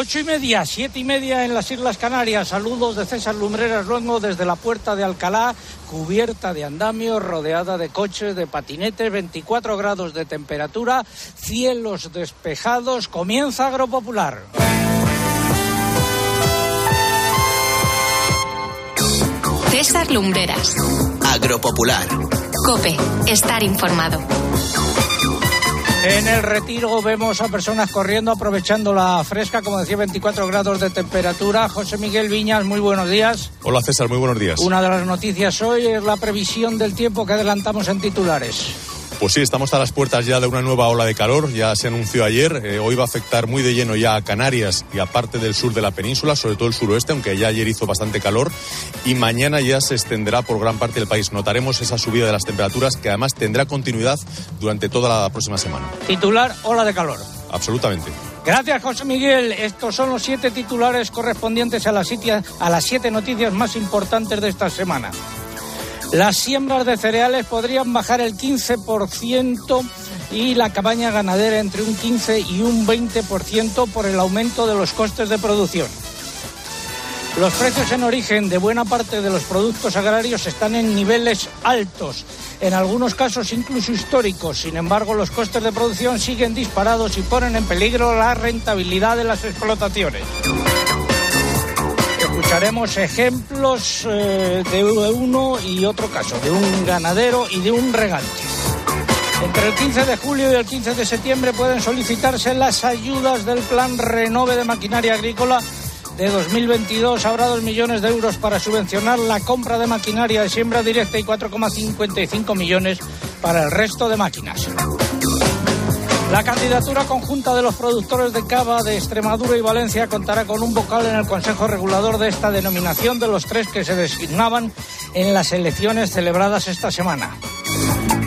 Ocho y media, siete y media en las Islas Canarias. Saludos de César Lumbreras Luengo desde la puerta de Alcalá, cubierta de andamio, rodeada de coches, de patinetes, 24 grados de temperatura, cielos despejados. Comienza Agropopular. César Lumbreras. Agropopular. Cope, estar informado. En el retiro vemos a personas corriendo aprovechando la fresca, como decía, 24 grados de temperatura. José Miguel Viñas, muy buenos días. Hola César, muy buenos días. Una de las noticias hoy es la previsión del tiempo que adelantamos en titulares. Pues sí, estamos a las puertas ya de una nueva ola de calor, ya se anunció ayer, eh, hoy va a afectar muy de lleno ya a Canarias y a parte del sur de la península, sobre todo el suroeste, aunque ya ayer hizo bastante calor, y mañana ya se extenderá por gran parte del país. Notaremos esa subida de las temperaturas que además tendrá continuidad durante toda la próxima semana. Titular, ola de calor. Absolutamente. Gracias, José Miguel. Estos son los siete titulares correspondientes a las, a las siete noticias más importantes de esta semana. Las siembras de cereales podrían bajar el 15% y la cabaña ganadera entre un 15 y un 20% por el aumento de los costes de producción. Los precios en origen de buena parte de los productos agrarios están en niveles altos, en algunos casos incluso históricos. Sin embargo, los costes de producción siguen disparados y ponen en peligro la rentabilidad de las explotaciones. Escucharemos ejemplos eh, de uno y otro caso, de un ganadero y de un regante. Entre el 15 de julio y el 15 de septiembre pueden solicitarse las ayudas del Plan Renove de Maquinaria Agrícola de 2022. Habrá dos millones de euros para subvencionar la compra de maquinaria de siembra directa y 4,55 millones para el resto de máquinas. La candidatura conjunta de los productores de cava de Extremadura y Valencia contará con un vocal en el Consejo Regulador de esta denominación de los tres que se designaban en las elecciones celebradas esta semana.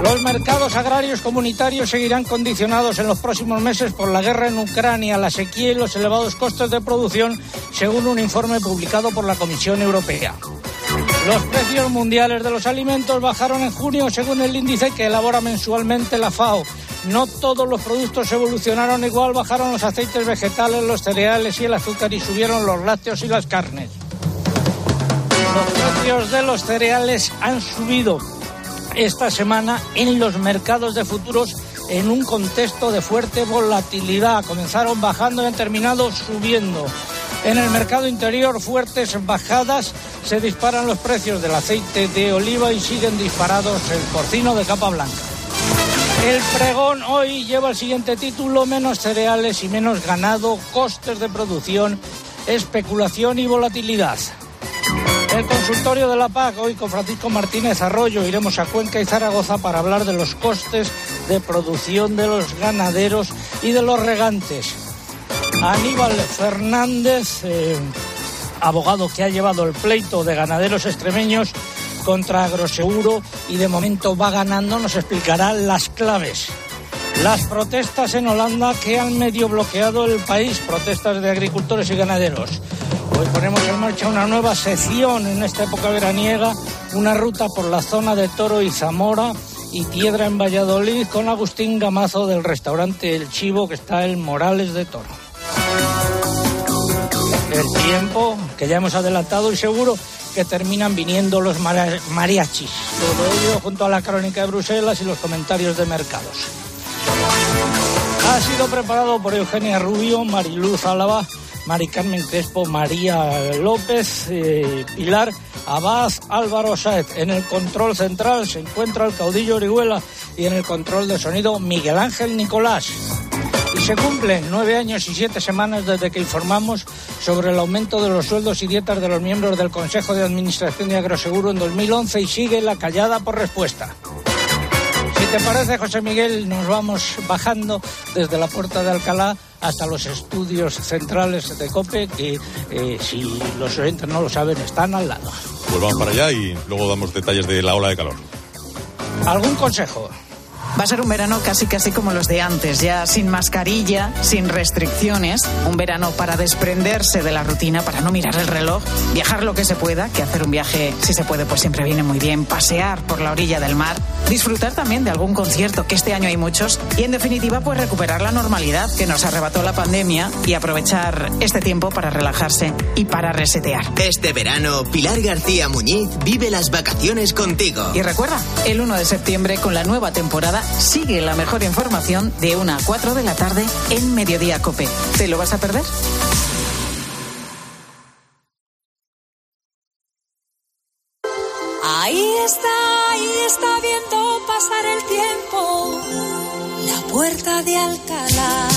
Los mercados agrarios comunitarios seguirán condicionados en los próximos meses por la guerra en Ucrania, la sequía y los elevados costes de producción, según un informe publicado por la Comisión Europea. Los precios mundiales de los alimentos bajaron en junio según el índice que elabora mensualmente la FAO. No todos los productos evolucionaron igual, bajaron los aceites vegetales, los cereales y el azúcar y subieron los lácteos y las carnes. Los precios de los cereales han subido esta semana en los mercados de futuros en un contexto de fuerte volatilidad. Comenzaron bajando y han terminado subiendo. En el mercado interior, fuertes bajadas, se disparan los precios del aceite de oliva y siguen disparados el porcino de capa blanca. El pregón hoy lleva el siguiente título, menos cereales y menos ganado, costes de producción, especulación y volatilidad. El consultorio de la PAC, hoy con Francisco Martínez Arroyo, iremos a Cuenca y Zaragoza para hablar de los costes de producción de los ganaderos y de los regantes. Aníbal Fernández, eh, abogado que ha llevado el pleito de ganaderos extremeños contra Agroseguro y de momento va ganando, nos explicará las claves. Las protestas en Holanda que han medio bloqueado el país, protestas de agricultores y ganaderos. Hoy ponemos en marcha una nueva sección en esta época veraniega, una ruta por la zona de Toro y Zamora y Piedra en Valladolid con Agustín Gamazo del restaurante El Chivo que está en Morales de Toro. El tiempo que ya hemos adelantado y seguro que terminan viniendo los mariachis. Todo ello junto a la crónica de Bruselas y los comentarios de mercados. Ha sido preparado por Eugenia Rubio, Mariluz Álava, Mari Carmen Crespo, María López, eh, Pilar Abad, Álvaro Saez. En el control central se encuentra el caudillo Orihuela y en el control de sonido Miguel Ángel Nicolás. Y se cumplen nueve años y siete semanas desde que informamos sobre el aumento de los sueldos y dietas de los miembros del Consejo de Administración de Agroseguro en 2011 y sigue la callada por respuesta. Si te parece, José Miguel, nos vamos bajando desde la puerta de Alcalá hasta los estudios centrales de COPE, que eh, si los oyentes no lo saben, están al lado. Pues vamos para allá y luego damos detalles de la ola de calor. ¿Algún consejo? Va a ser un verano casi casi como los de antes, ya sin mascarilla, sin restricciones, un verano para desprenderse de la rutina, para no mirar el reloj, viajar lo que se pueda, que hacer un viaje si se puede pues siempre viene muy bien, pasear por la orilla del mar, disfrutar también de algún concierto, que este año hay muchos, y en definitiva pues recuperar la normalidad que nos arrebató la pandemia y aprovechar este tiempo para relajarse y para resetear. Este verano, Pilar García Muñiz vive las vacaciones contigo. Y recuerda, el 1 de septiembre con la nueva temporada sigue la mejor información de 1 a 4 de la tarde en Mediodía Cope. ¿Te lo vas a perder? Ahí está, ahí está viendo pasar el tiempo. La puerta de Alcalá.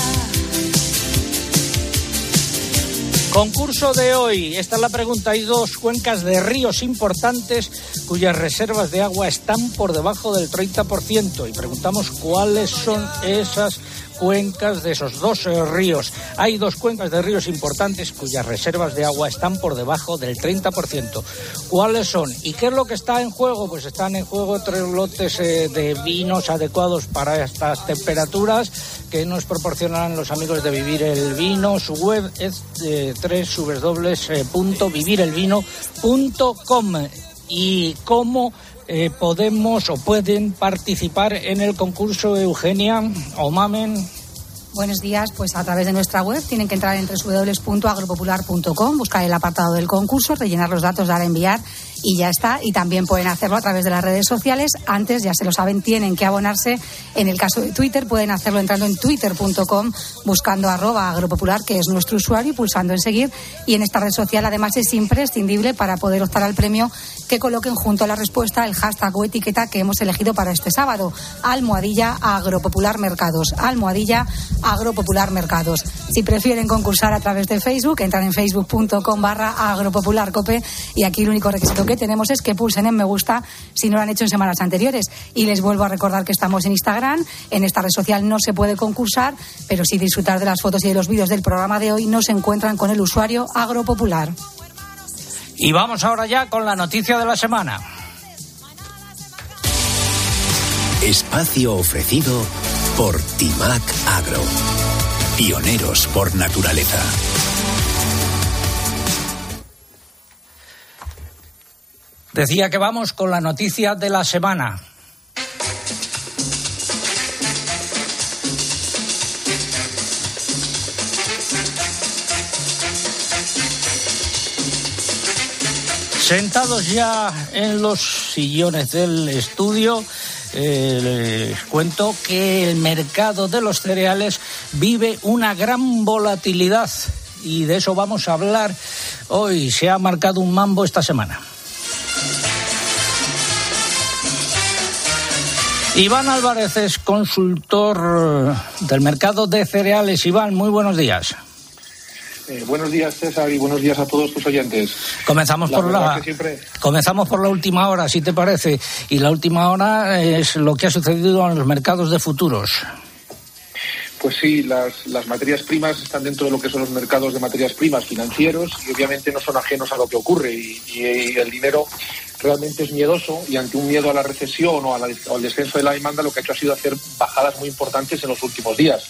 Concurso de hoy. Esta es la pregunta. Hay dos cuencas de ríos importantes cuyas reservas de agua están por debajo del 30%. Y preguntamos cuáles son esas cuencas de esos dos eh, ríos. Hay dos cuencas de ríos importantes cuyas reservas de agua están por debajo del 30%. ¿Cuáles son? ¿Y qué es lo que está en juego? Pues están en juego tres lotes eh, de vinos adecuados para estas temperaturas que nos proporcionan los amigos de Vivir el Vino. Su web es eh, www.vivirelvino.com y cómo eh, podemos o pueden participar en el concurso Eugenia o Mamen. Buenos días, pues a través de nuestra web tienen que entrar en www.agropopular.com, buscar el apartado del concurso, rellenar los datos, dar a enviar y ya está. Y también pueden hacerlo a través de las redes sociales. Antes, ya se lo saben, tienen que abonarse. En el caso de Twitter, pueden hacerlo entrando en twitter.com, buscando arroba agropopular, que es nuestro usuario, y pulsando en seguir. Y en esta red social, además, es imprescindible para poder optar al premio que coloquen junto a la respuesta el hashtag o etiqueta que hemos elegido para este sábado. Almohadilla Agropopular Mercados. Almohadilla Agropopular Mercados. Si prefieren concursar a través de Facebook, entran en facebook.com barra agropopularcope y aquí el único requisito que tenemos es que pulsen en me gusta si no lo han hecho en semanas anteriores. Y les vuelvo a recordar que estamos en Instagram. En esta red social no se puede concursar, pero sí disfrutar de las fotos y de los vídeos del programa de hoy no se encuentran con el usuario agropopular. Y vamos ahora ya con la noticia de la semana. Espacio ofrecido por Timac Agro. Pioneros por naturaleza. Decía que vamos con la noticia de la semana. Sentados ya en los sillones del estudio, eh, les cuento que el mercado de los cereales vive una gran volatilidad y de eso vamos a hablar hoy. Se ha marcado un mambo esta semana. Iván Álvarez es consultor del mercado de cereales. Iván, muy buenos días. Eh, buenos días, César, y buenos días a todos tus oyentes. Comenzamos por la siempre- comenzamos por la última hora, si te parece, y la última hora es lo que ha sucedido en los mercados de futuros. Pues sí, las, las materias primas están dentro de lo que son los mercados de materias primas financieros y obviamente no son ajenos a lo que ocurre y, y el dinero realmente es miedoso y ante un miedo a la recesión o, a la- o al descenso de la demanda lo que ha hecho ha sido hacer bajadas muy importantes en los últimos días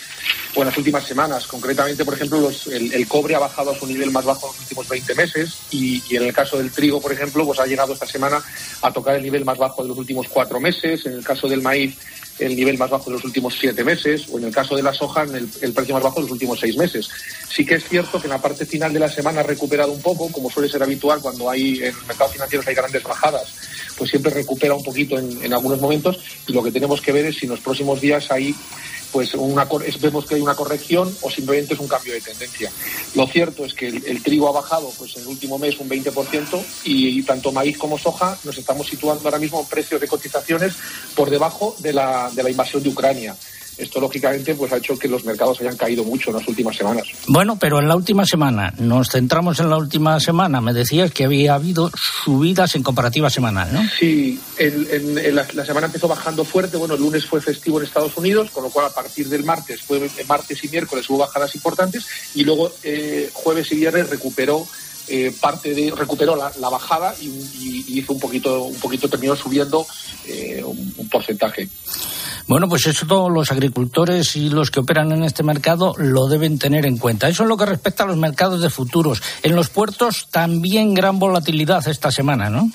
o en las últimas semanas. Concretamente, por ejemplo, el, cobre ha bajado a su nivel más bajo en los últimos 20 meses y, en el caso del trigo, por ejemplo, pues ha llegado esta semana a tocar el nivel más bajo de los últimos cuatro meses. En el caso del maíz, el nivel más bajo de los últimos siete meses, o en el caso de la soja, el, precio más bajo de los últimos seis meses. Sí que es cierto que en la parte final de la semana ha recuperado un poco, como suele ser habitual cuando hay en mercados financieros hay grandes bajadas, pues siempre recupera un poquito en, en algunos momentos y lo que tenemos que ver es si en los próximos días hay pues una, vemos que hay una corrección o simplemente es un cambio de tendencia. Lo cierto es que el, trigo ha bajado pues en el último mes un 20% y, tanto maíz como soja nos estamos situando ahora mismo en precios de cotizaciones por debajo de la, de la invasión de Ucrania. Esto lógicamente pues ha hecho que los mercados hayan caído mucho en las últimas semanas. Bueno, pero en la última semana, nos centramos en la última semana. Me decías que había habido subidas en comparativa semanal, ¿no? Sí, en la, la semana empezó bajando fuerte. Bueno, el lunes fue festivo en Estados Unidos, con lo cual a partir del martes, fue, eh, martes y miércoles hubo bajadas importantes y luego eh, jueves y viernes recuperó eh, parte de recuperó la, bajada y, hizo un poquito un poquito terminó subiendo eh, un, porcentaje. Bueno, pues eso todos los agricultores y los que operan en este mercado lo deben tener en cuenta. Eso es lo que respecta a los mercados de futuros. En los puertos también gran volatilidad esta semana, ¿no?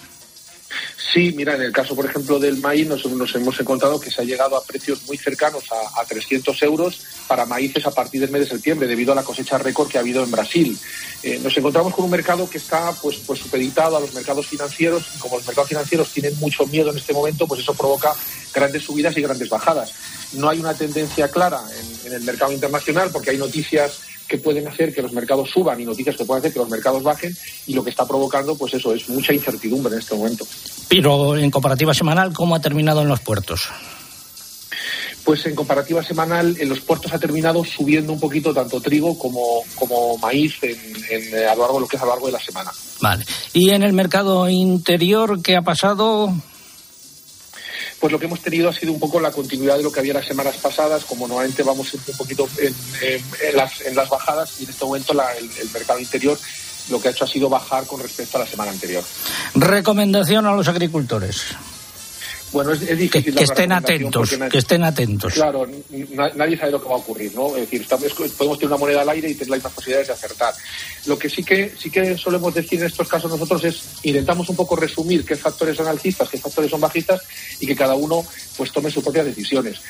Sí, mira, en el caso, por ejemplo, del maíz nos, hemos encontrado que se ha llegado a precios muy cercanos a, a, 300 euros para maíces a partir del mes de septiembre, debido a la cosecha récord que ha habido en Brasil. Eh, nos encontramos con un mercado que está pues, pues supeditado a los mercados financieros y como los mercados financieros tienen mucho miedo en este momento, pues eso provoca grandes subidas y grandes bajadas. No hay una tendencia clara en el mercado internacional porque hay noticias que pueden hacer que los mercados suban y noticias que pueden hacer que los mercados bajen y lo que está provocando pues eso es mucha incertidumbre en este momento. Pero en comparativa semanal, ¿cómo ha terminado en los puertos? Pues en comparativa semanal en los puertos ha terminado subiendo un poquito tanto trigo como, como maíz en, a lo largo de lo que es a lo largo de la semana. Vale. ¿Y en el mercado interior qué ha pasado? Pues lo que hemos tenido ha sido un poco la continuidad de lo que había las semanas pasadas, como normalmente vamos un poquito en, las, bajadas y en este momento el, mercado interior lo que ha hecho ha sido bajar con respecto a la semana anterior. Recomendación a los agricultores. Bueno, es, difícil. Que, estén atentos, que estén atentos. Claro, nadie sabe lo que va a ocurrir, ¿no? Es decir, podemos tener una moneda al aire y tener las mismas posibilidades de acertar. Lo que sí que sí que solemos decir en estos casos nosotros es intentamos un poco resumir qué factores son alcistas, qué factores son bajistas y que cada uno pues tome sus propias decisiones.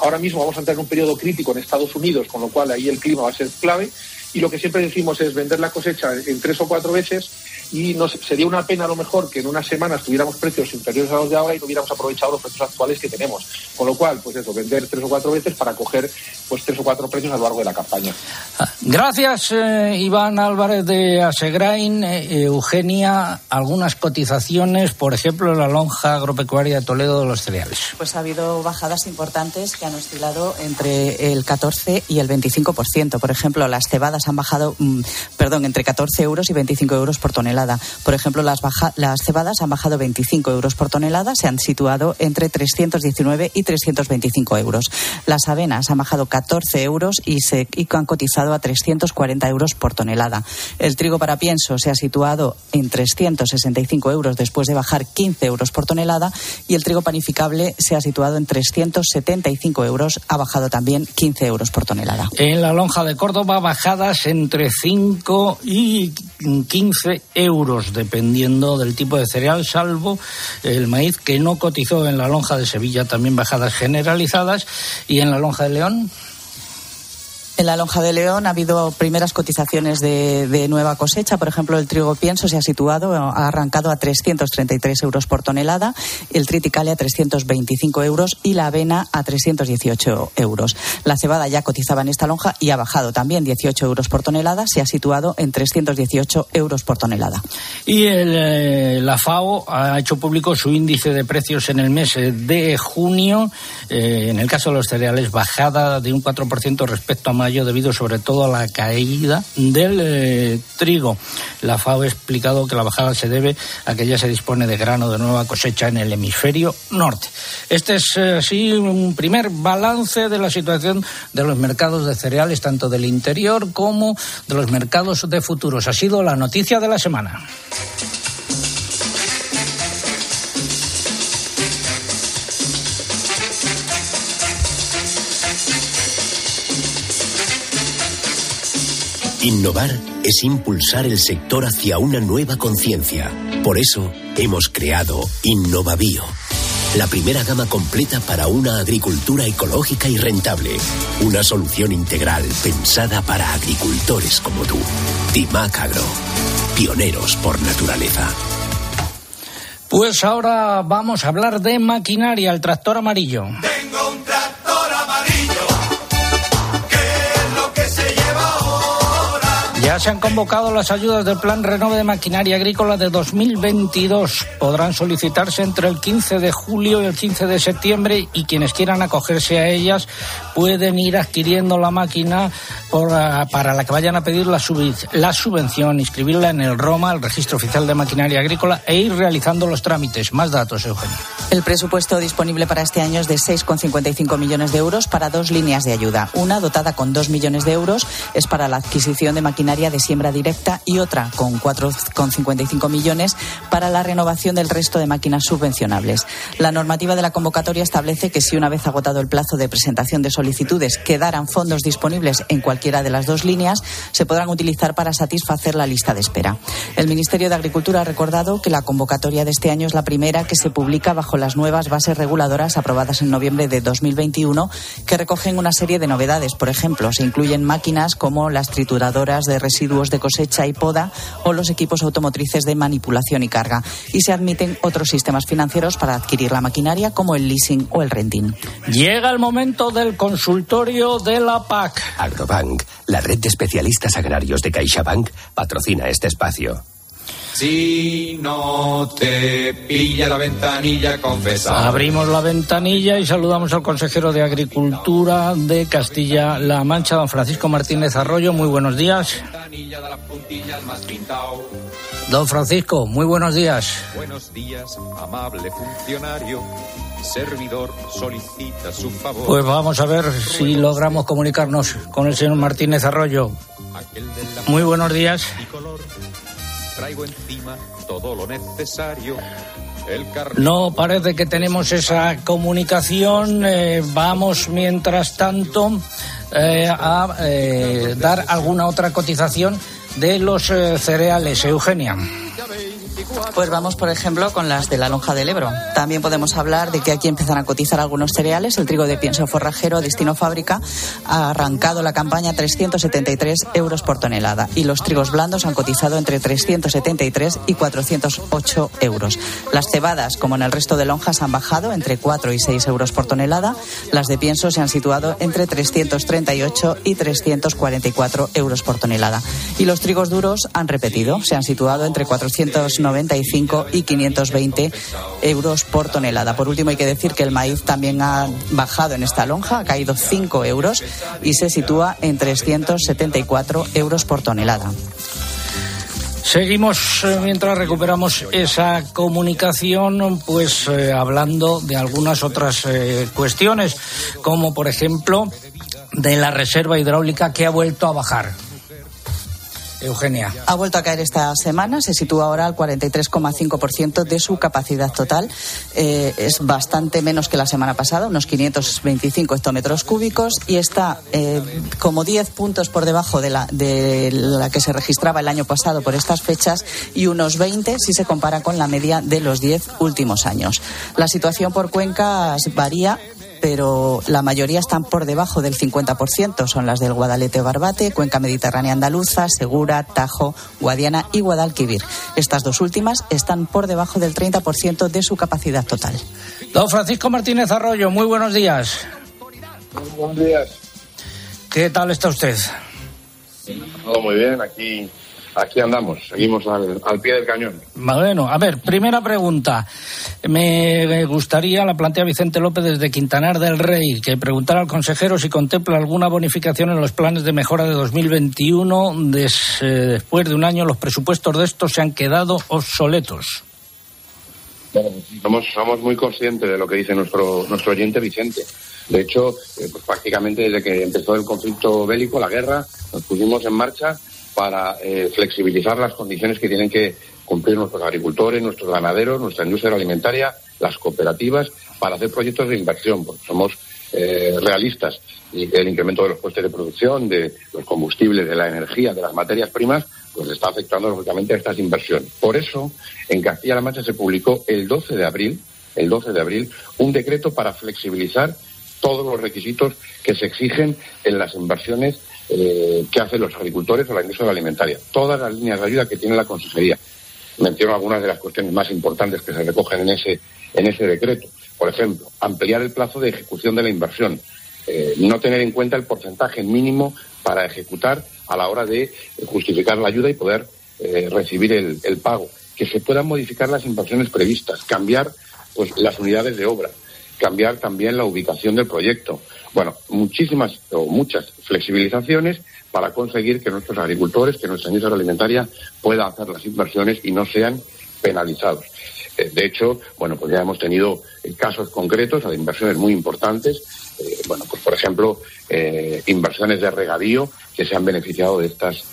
ahora mismo vamos a entrar en un periodo crítico en Estados Unidos, con lo cual ahí el clima va a ser clave y lo que siempre decimos es vender la cosecha en tres o cuatro veces y nos, sería una pena a lo mejor que en unas semanas tuviéramos precios inferiores a los de ahora y no hubiéramos aprovechado los precios actuales que tenemos. Con lo cual, pues eso, vender tres o cuatro veces para coger pues tres o cuatro precios a lo largo de la campaña. Ah, gracias, eh, Iván Álvarez de Asegrain. Eh, Eugenia, algunas cotizaciones, por ejemplo, la lonja agropecuaria de Toledo de los cereales. Pues ha habido bajadas importantes que han oscilado entre el 14 y el 25%. Por ejemplo, las cebadas han bajado, mm, perdón, entre 14 euros y 25 euros por tonelada por ejemplo, las, cebadas han bajado 25 euros por tonelada, se han situado entre 319 y 325 euros. Las avenas han bajado 14 euros y, se, han cotizado a 340 euros por tonelada. El trigo para pienso se ha situado en 365 euros después de bajar 15 euros por tonelada y el trigo panificable se ha situado en 375 euros, ha bajado también 15 euros por tonelada. En la lonja de Córdoba bajadas entre 5 y 15 euros euros, dependiendo del tipo de cereal, salvo el maíz que no cotizó en la lonja de Sevilla, también bajadas generalizadas, y en la lonja de León. En la lonja de León ha habido primeras cotizaciones de, nueva cosecha. Por ejemplo, el trigo pienso se ha situado, ha arrancado a 333 euros por tonelada, el triticale a 325 euros y la avena a 318 euros. La cebada ya cotizaba en esta lonja y ha bajado también 18 euros por tonelada, se ha situado en 318 euros por tonelada. Y eh, la FAO ha hecho público su índice de precios en el mes de junio. Eh, en el caso de los cereales, bajada de un 4% respecto a mayo debido sobre todo a la caída del eh, trigo. La FAO ha explicado que la bajada se debe a que ya se dispone de grano de nueva cosecha en el hemisferio norte. Este es así eh, un primer balance de la situación de los mercados de cereales, tanto del interior como de los mercados de futuros. Ha sido la noticia de la semana. Innovar es impulsar el sector hacia una nueva conciencia. Por eso hemos creado InnovaBio, la primera gama completa para una agricultura ecológica y rentable. Una solución integral pensada para agricultores como tú. Timac Agro, pioneros por naturaleza. Pues ahora vamos a hablar de maquinaria, el tractor amarillo. Se han convocado las ayudas del Plan Renove de Maquinaria Agrícola de 2022. Podrán solicitarse entre el 15 de julio y el 15 de septiembre y quienes quieran acogerse a ellas pueden ir adquiriendo la máquina para la que vayan a pedir la, subvención, inscribirla en el ROMA, el Registro Oficial de Maquinaria Agrícola, e ir realizando los trámites. Más datos, Eugenio. El presupuesto disponible para este año es de 6,55 millones de euros para dos líneas de ayuda. Una, dotada con 2 millones de euros, es para la adquisición de maquinaria de siembra directa y otra, con 4,55 millones, para la renovación del resto de máquinas subvencionables. La normativa de la convocatoria establece que si una vez agotado el plazo de presentación de solicitudes quedaran fondos disponibles en cualquiera de las dos líneas, se podrán utilizar para satisfacer la lista de espera. El Ministerio de Agricultura ha recordado que la convocatoria de este año es la primera que se publica bajo las nuevas bases reguladoras aprobadas en noviembre de 2021, que recogen una serie de novedades. Por ejemplo, se incluyen máquinas como las trituradoras de residuos de cosecha y poda o los equipos automotrices de manipulación y carga. Y se admiten otros sistemas financieros para adquirir la maquinaria, como el leasing o el renting. Llega el momento del consultorio de la PAC. Agrobank, la red de especialistas agrarios de CaixaBank, patrocina este espacio. Si no te pilla la ventanilla, confesa. Abrimos la ventanilla y saludamos al consejero de Agricultura de Castilla-La Mancha, don Francisco Martínez Arroyo. Muy buenos días. Don Francisco, muy buenos días. Buenos días, amable funcionario. Servidor solicita su favor. Pues vamos a ver si logramos comunicarnos con el señor Martínez Arroyo. Muy buenos días. Traigo encima todo lo necesario. No parece que tenemos esa comunicación. Eh, vamos, mientras tanto, eh, a eh, dar alguna otra cotización de los cereales. Eugenia. Pues vamos, por ejemplo, con las de la lonja del Ebro. También podemos hablar de que aquí empiezan a cotizar algunos cereales. El trigo de pienso forrajero destino fábrica ha arrancado la campaña 373 euros por tonelada y los trigos blandos han cotizado entre 373 y 408 euros. Las cebadas, como en el resto de lonjas, han bajado entre 4 y 6 euros por tonelada. Las de pienso se han situado entre 338 y 344 euros por tonelada. Y los trigos duros han repetido, se han situado entre 490 y 520 euros por tonelada. Por último, hay que decir que el maíz también ha bajado en esta lonja, ha caído 5 euros y se sitúa en 374 euros por tonelada. Seguimos eh, mientras recuperamos esa comunicación, pues eh, hablando de algunas otras eh, cuestiones, como por ejemplo de la reserva hidráulica que ha vuelto a bajar. Eugenia. Ha vuelto a caer esta semana, se sitúa ahora al 43,5% de su capacidad total. Eh, es bastante menos que la semana pasada, unos 525 hectómetros cúbicos, y está eh, como 10 puntos por debajo de la, de la que se registraba el año pasado por estas fechas y unos 20 si se compara con la media de los 10 últimos años. La situación por cuencas varía pero la mayoría están por debajo del 50%. Son las del Guadalete Barbate, Cuenca Mediterránea Andaluza, Segura, Tajo, Guadiana y Guadalquivir. Estas dos últimas están por debajo del 30% de su capacidad total. Don Francisco Martínez Arroyo, muy buenos días. Buenos días. ¿Qué tal está usted? Todo muy bien, aquí aquí andamos, seguimos al, pie del cañón. Bueno, a ver, primera pregunta. Me gustaría, la plantea Vicente López desde Quintanar del Rey, que preguntara al consejero si contempla alguna bonificación en los planes de mejora de 2021. después de un año, los presupuestos de estos se han quedado obsoletos. somos, somos muy conscientes de lo que dice nuestro, nuestro oyente Vicente. De hecho, eh, pues prácticamente desde que empezó el conflicto bélico, la guerra, nos pusimos en marcha para eh, flexibilizar las condiciones que tienen que cumplir nuestros agricultores, nuestros ganaderos, nuestra industria alimentaria, las cooperativas, para hacer proyectos de inversión, porque somos eh, realistas y el incremento de los costes de producción, de los combustibles, de la energía, de las materias primas, pues está afectando lógicamente a estas inversiones. Por eso, en Castilla-La Mancha se publicó el 12 de abril, el 12 de abril, un decreto para flexibilizar todos los requisitos que se exigen en las inversiones eh, que hacen los agricultores o la industria alimentaria. Todas las líneas de ayuda que tiene la Consejería. Menciono algunas de las cuestiones más importantes que se recogen en ese, en ese decreto. Por ejemplo, ampliar el plazo de ejecución de la inversión. Eh, no tener en cuenta el porcentaje mínimo para ejecutar a la hora de justificar la ayuda y poder eh, recibir el, pago. Que se puedan modificar las inversiones previstas, cambiar pues, las unidades de obra. Cambiar también la ubicación del proyecto. Bueno, muchísimas o muchas flexibilizaciones para conseguir que nuestros agricultores, que nuestra industria alimentaria pueda hacer las inversiones y no sean penalizados. Eh, de hecho, bueno, pues ya hemos tenido eh, casos concretos de inversiones muy importantes. Eh, bueno, pues por ejemplo, inversiones de regadío que se han beneficiado de estas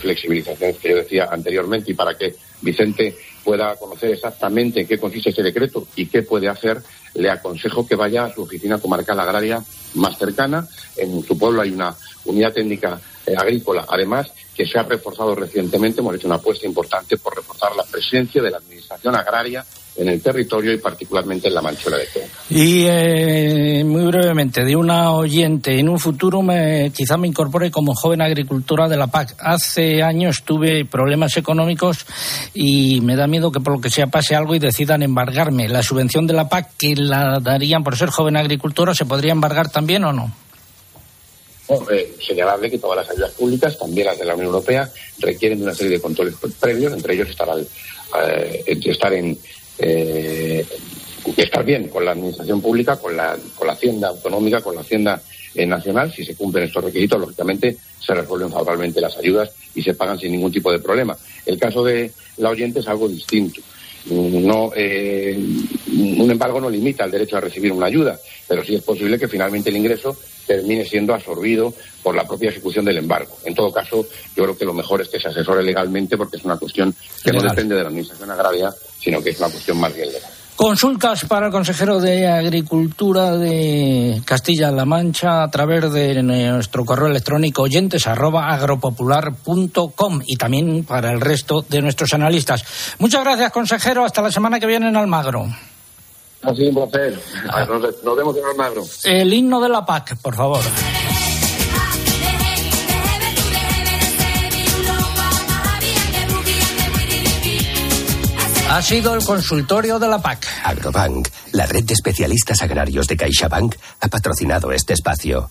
flexibilizaciones que yo decía anteriormente y para que Vicente pueda conocer exactamente en qué consiste ese decreto y qué puede hacer, le aconsejo que vaya a su oficina comarcal agraria más cercana. En su pueblo hay una unidad técnica agrícola, además, que se ha reforzado recientemente. Hemos hecho una apuesta importante por reforzar la presencia de la Administración agraria en el territorio y particularmente en la Manchuela de Cuenca. Y eh, muy brevemente, de una oyente, en un futuro me, quizá me incorpore como joven agricultora de la PAC. Hace años tuve problemas económicos y me da miedo que por lo que sea pase algo y decidan embargarme. ¿La subvención de la PAC que la darían por ser joven agricultora se podría embargar también o no? Eh, señalarle que todas las ayudas públicas, también las de la Unión Europea, requieren de una serie de controles previos, entre ellos estar, al, eh, estar en eh, estar bien con la administración pública, con la, con la hacienda autonómica, con la hacienda nacional. Si se cumplen estos requisitos, lógicamente se resuelven favorablemente las ayudas y se pagan sin ningún tipo de problema. El caso de la oyente es algo distinto no eh, un embargo no limita el derecho a recibir una ayuda, pero sí es posible que finalmente el ingreso termine siendo absorbido por la propia ejecución del embargo. En todo caso, yo creo que lo mejor es que se asesore legalmente porque es una cuestión que no depende de la Administración Agraria, sino que es una cuestión más bien legal. Consultas para el consejero de Agricultura de Castilla-La Mancha a través de nuestro correo electrónico oyentes y también para el resto de nuestros analistas. Muchas gracias, consejero. Hasta la semana que viene en Almagro. Ha sido un placer. Nos vemos en Almagro. El himno de la PAC, por favor. Ha sido el consultorio de la PAC. Agrobank, la red de especialistas agrarios de CaixaBank, ha patrocinado este espacio.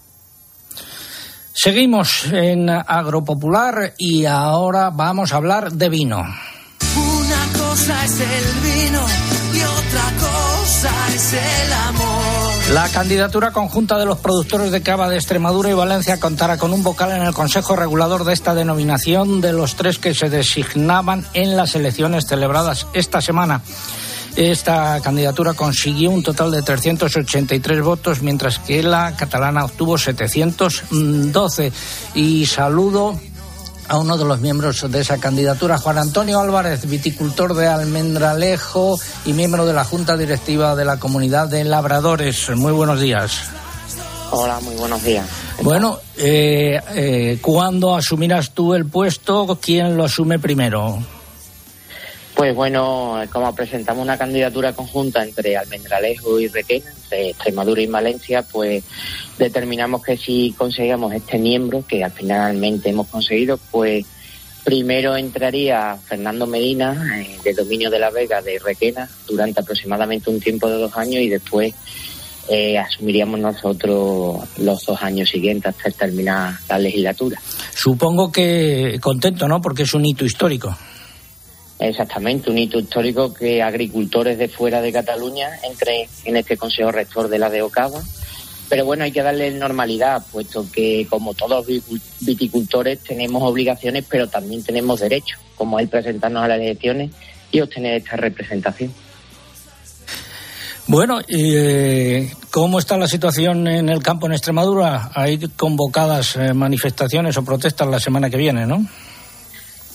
Seguimos en Agropopular y ahora vamos a hablar de vino. Una cosa es el vino y otra cosa es el amor. La candidatura conjunta de los productores de cava de Extremadura y Valencia contará con un vocal en el Consejo Regulador de esta denominación de los tres que se designaban en las elecciones celebradas esta semana. Esta candidatura consiguió un total de 383 votos, mientras que la catalana obtuvo 712. Y saludo a uno de los miembros de esa candidatura, Juan Antonio Álvarez, viticultor de Almendralejo y miembro de la Junta Directiva de la Comunidad de Labradores. Muy buenos días. Hola, muy buenos días. Bueno, eh, eh, ¿cuándo asumirás tú el puesto? ¿Quién lo asume primero? Pues bueno, como presentamos una candidatura conjunta entre Almendralejo y Requena, de Extremadura y Valencia, pues determinamos que si conseguimos este miembro, que al finalmente hemos conseguido, pues primero entraría Fernando Medina, eh, de dominio de la Vega de Requena, durante aproximadamente un tiempo de dos años y después eh, asumiríamos nosotros los dos años siguientes hasta terminar la legislatura. Supongo que contento, ¿no? Porque es un hito histórico. Exactamente, un hito histórico que agricultores de fuera de Cataluña entren en este Consejo Rector de la de Ocava. Pero bueno, hay que darle normalidad, puesto que como todos viticultores tenemos obligaciones, pero también tenemos derechos, como el presentarnos a las elecciones y obtener esta representación. Bueno, eh, ¿cómo está la situación en el campo en Extremadura? Hay convocadas eh, manifestaciones o protestas la semana que viene, ¿no?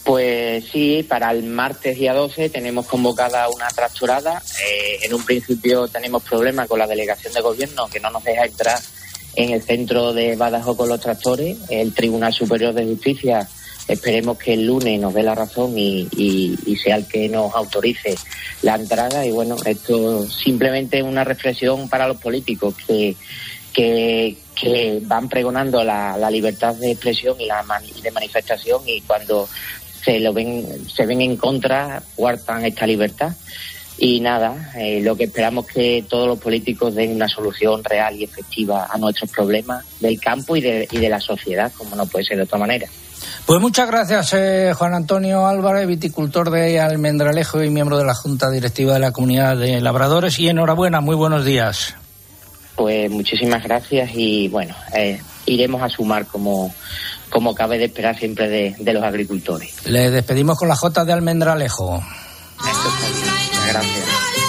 Pues sí, para el martes día 12 tenemos convocada una tractorada. Eh, en un principio tenemos problemas con la delegación de gobierno que no nos deja entrar en el centro de Badajoz con los tractores. El Tribunal Superior de Justicia esperemos que el lunes nos dé la razón y, sea el que nos autorice la entrada. Y bueno, esto simplemente es una reflexión para los políticos que, que, van pregonando la, libertad de expresión y la de manifestación y cuando se lo ven, se ven en contra, cuartan esta libertad. Y nada, eh, lo que esperamos es que todos los políticos den una solución real y efectiva a nuestros problemas del campo y de, y de la sociedad, como no puede ser de otra manera. Pues muchas gracias, eh, Juan Antonio Álvarez, viticultor de Almendralejo y miembro de la Junta Directiva de la Comunidad de Labradores. Y enhorabuena, muy buenos días. Pues muchísimas gracias y bueno, eh, iremos a sumar como, como cabe de esperar siempre de, de los agricultores. Le despedimos con la J de Almendralejo. Muchas gracias.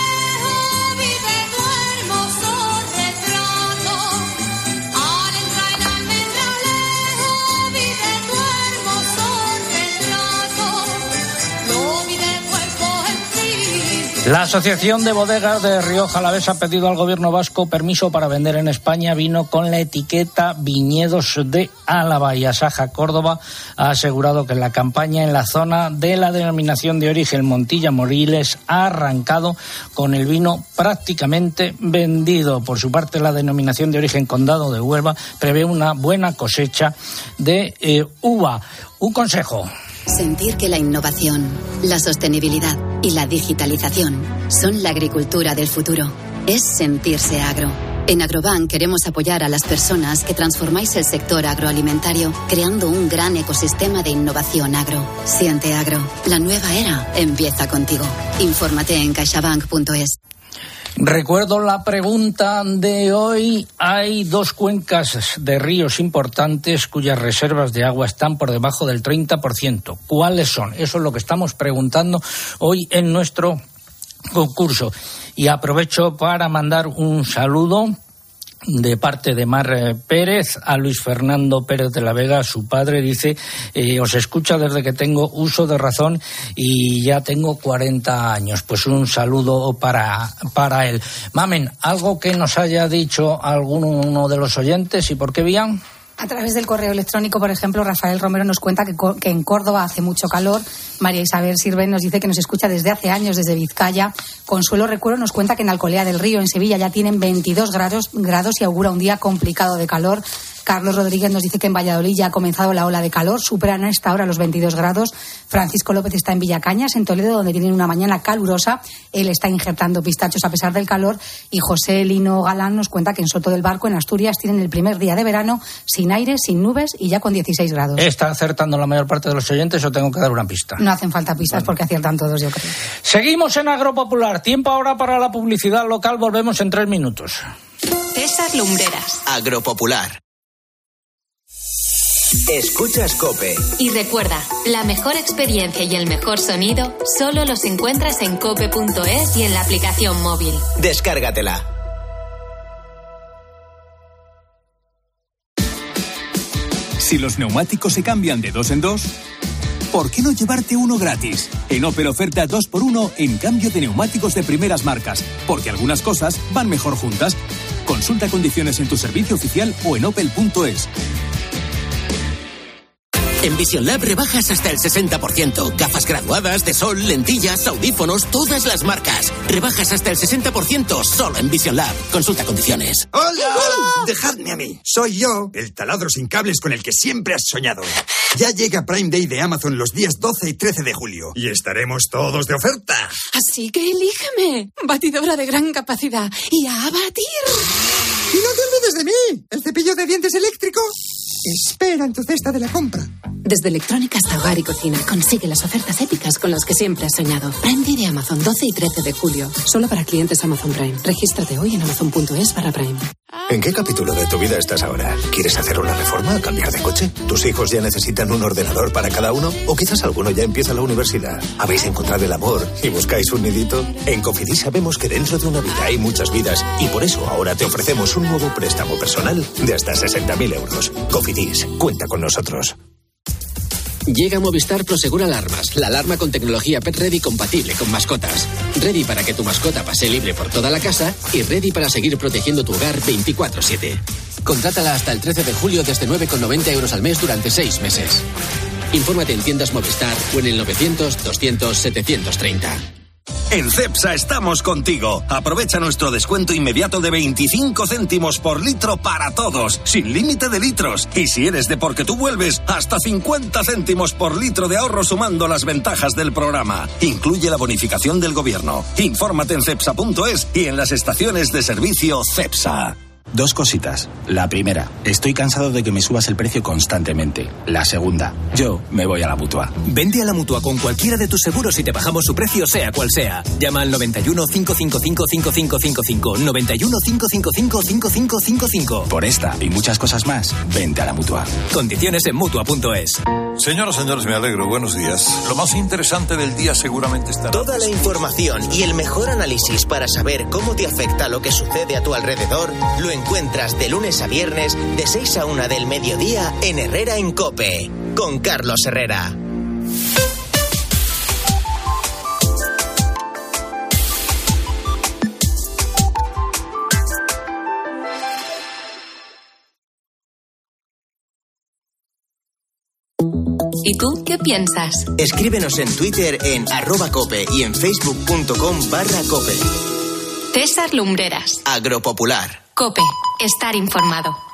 La Asociación de Bodegas de Rioja Alavés ha pedido al gobierno vasco permiso para vender en España vino con la etiqueta Viñedos de Álava y Asaja Córdoba ha asegurado que la campaña en la zona de la denominación de origen Montilla Moriles ha arrancado con el vino prácticamente vendido. Por su parte, la denominación de origen Condado de Huelva prevé una buena cosecha de eh, uva. Un consejo. Sentir que la innovación, la sostenibilidad y la digitalización son la agricultura del futuro. Es sentirse agro. En Agrobank queremos apoyar a las personas que transformáis el sector agroalimentario creando un gran ecosistema de innovación agro. Siente agro. La nueva era empieza contigo. Infórmate en caixabank.es. Recuerdo la pregunta de hoy. Hay dos cuencas de ríos importantes cuyas reservas de agua están por debajo del 30%. ¿Cuáles son? Eso es lo que estamos preguntando hoy en nuestro concurso. Y aprovecho para mandar un saludo de parte de Mar eh, Pérez a Luis Fernando Pérez de la Vega, su padre, dice, eh, os escucha desde que tengo uso de razón y ya tengo 40 años. Pues un saludo para, para él. Mamen, algo que nos haya dicho alguno de los oyentes y por qué vían. A través del correo electrónico, por ejemplo, Rafael Romero nos cuenta que, que en Córdoba hace mucho calor. María Isabel Sirven nos dice que nos escucha desde hace años, desde Vizcaya. Consuelo Recuero nos cuenta que en Alcolea del Río, en Sevilla, ya tienen 22 grados, grados y augura un día complicado de calor. Carlos Rodríguez nos dice que en Valladolid ya ha comenzado la ola de calor, superan a esta hora los 22 grados. Francisco López está en Villacañas, en Toledo, donde tienen una mañana calurosa. Él está injertando pistachos a pesar del calor. Y José Lino Galán nos cuenta que en Soto del Barco, en Asturias, tienen el primer día de verano sin aire, sin nubes y ya con 16 grados. ¿Está acertando la mayor parte de los oyentes o tengo que dar una pista? No hacen falta pistas porque aciertan todos, yo creo. Seguimos en Agropopular. Tiempo ahora para la publicidad local. Volvemos en tres minutos. César Lumbreras. Agropopular. Escuchas Cope. Y recuerda, la mejor experiencia y el mejor sonido solo los encuentras en cope.es y en la aplicación móvil. Descárgatela. Si los neumáticos se cambian de dos en dos, ¿por qué no llevarte uno gratis? En Opel oferta 2x1 en cambio de neumáticos de primeras marcas, porque algunas cosas van mejor juntas. Consulta condiciones en tu servicio oficial o en opel.es. En Vision Lab rebajas hasta el 60%. Gafas graduadas, de sol, lentillas, audífonos, todas las marcas. Rebajas hasta el 60% solo en Vision Lab. Consulta condiciones. ¡Hola! Dejadme a mí. Soy yo, el taladro sin cables con el que siempre has soñado. Ya llega Prime Day de Amazon los días 12 y 13 de julio. Y estaremos todos de oferta. Así que elígeme. Batidora de gran capacidad. Y a batir. Y no te olvides de mí, el cepillo de dientes eléctrico. Espera en tu cesta de la compra. Desde electrónica hasta hogar y cocina, consigue las ofertas épicas con las que siempre has soñado. Prime Day de Amazon, 12 y 13 de julio. Solo para clientes Amazon Prime. Regístrate hoy en amazon.es barra Prime. ¿En qué capítulo de tu vida estás ahora? ¿Quieres hacer una reforma? ¿Cambiar de coche? ¿Tus hijos ya necesitan un ordenador para cada uno? ¿O quizás alguno ya empieza la universidad? ¿Habéis encontrado el amor y buscáis un nidito? En Cofidis sabemos que dentro de una vida hay muchas vidas y por eso ahora te ofrecemos un nuevo préstamo personal de hasta 60.000 euros. Cofidis, cuenta con nosotros. Llega Movistar Prosegur Alarmas, la alarma con tecnología Pet Ready compatible con mascotas. Ready para que tu mascota pase libre por toda la casa y ready para seguir protegiendo tu hogar 24-7. Contrátala hasta el 13 de julio desde 9,90 euros al mes durante 6 meses. Infórmate en tiendas Movistar o en el 900-200-730. En CEPSA estamos contigo. Aprovecha nuestro descuento inmediato de 25 céntimos por litro para todos, sin límite de litros. Y si eres de porque tú vuelves, hasta 50 céntimos por litro de ahorro sumando las ventajas del programa. Incluye la bonificación del gobierno. Infórmate en cepsa.es y en las estaciones de servicio CEPSA. Dos cositas. La primera, estoy cansado de que me subas el precio constantemente. La segunda, yo me voy a la mutua. Vende a la mutua con cualquiera de tus seguros y te bajamos su precio, sea cual sea. Llama al 91 555 5555. 91 555 5555. Por esta y muchas cosas más, vente a la mutua. Condiciones en mutua.es. Señoras, señores, me alegro. Buenos días. Lo más interesante del día seguramente está. Toda la información y el mejor análisis para saber cómo te afecta lo que sucede a tu alrededor lo encuentras de lunes a viernes de 6 a 1 del mediodía en Herrera en Cope con Carlos Herrera. ¿Y tú qué piensas? Escríbenos en Twitter en arroba cope y en facebook.com barra cope. César Lumbreras. Agropopular. Cope. Estar informado.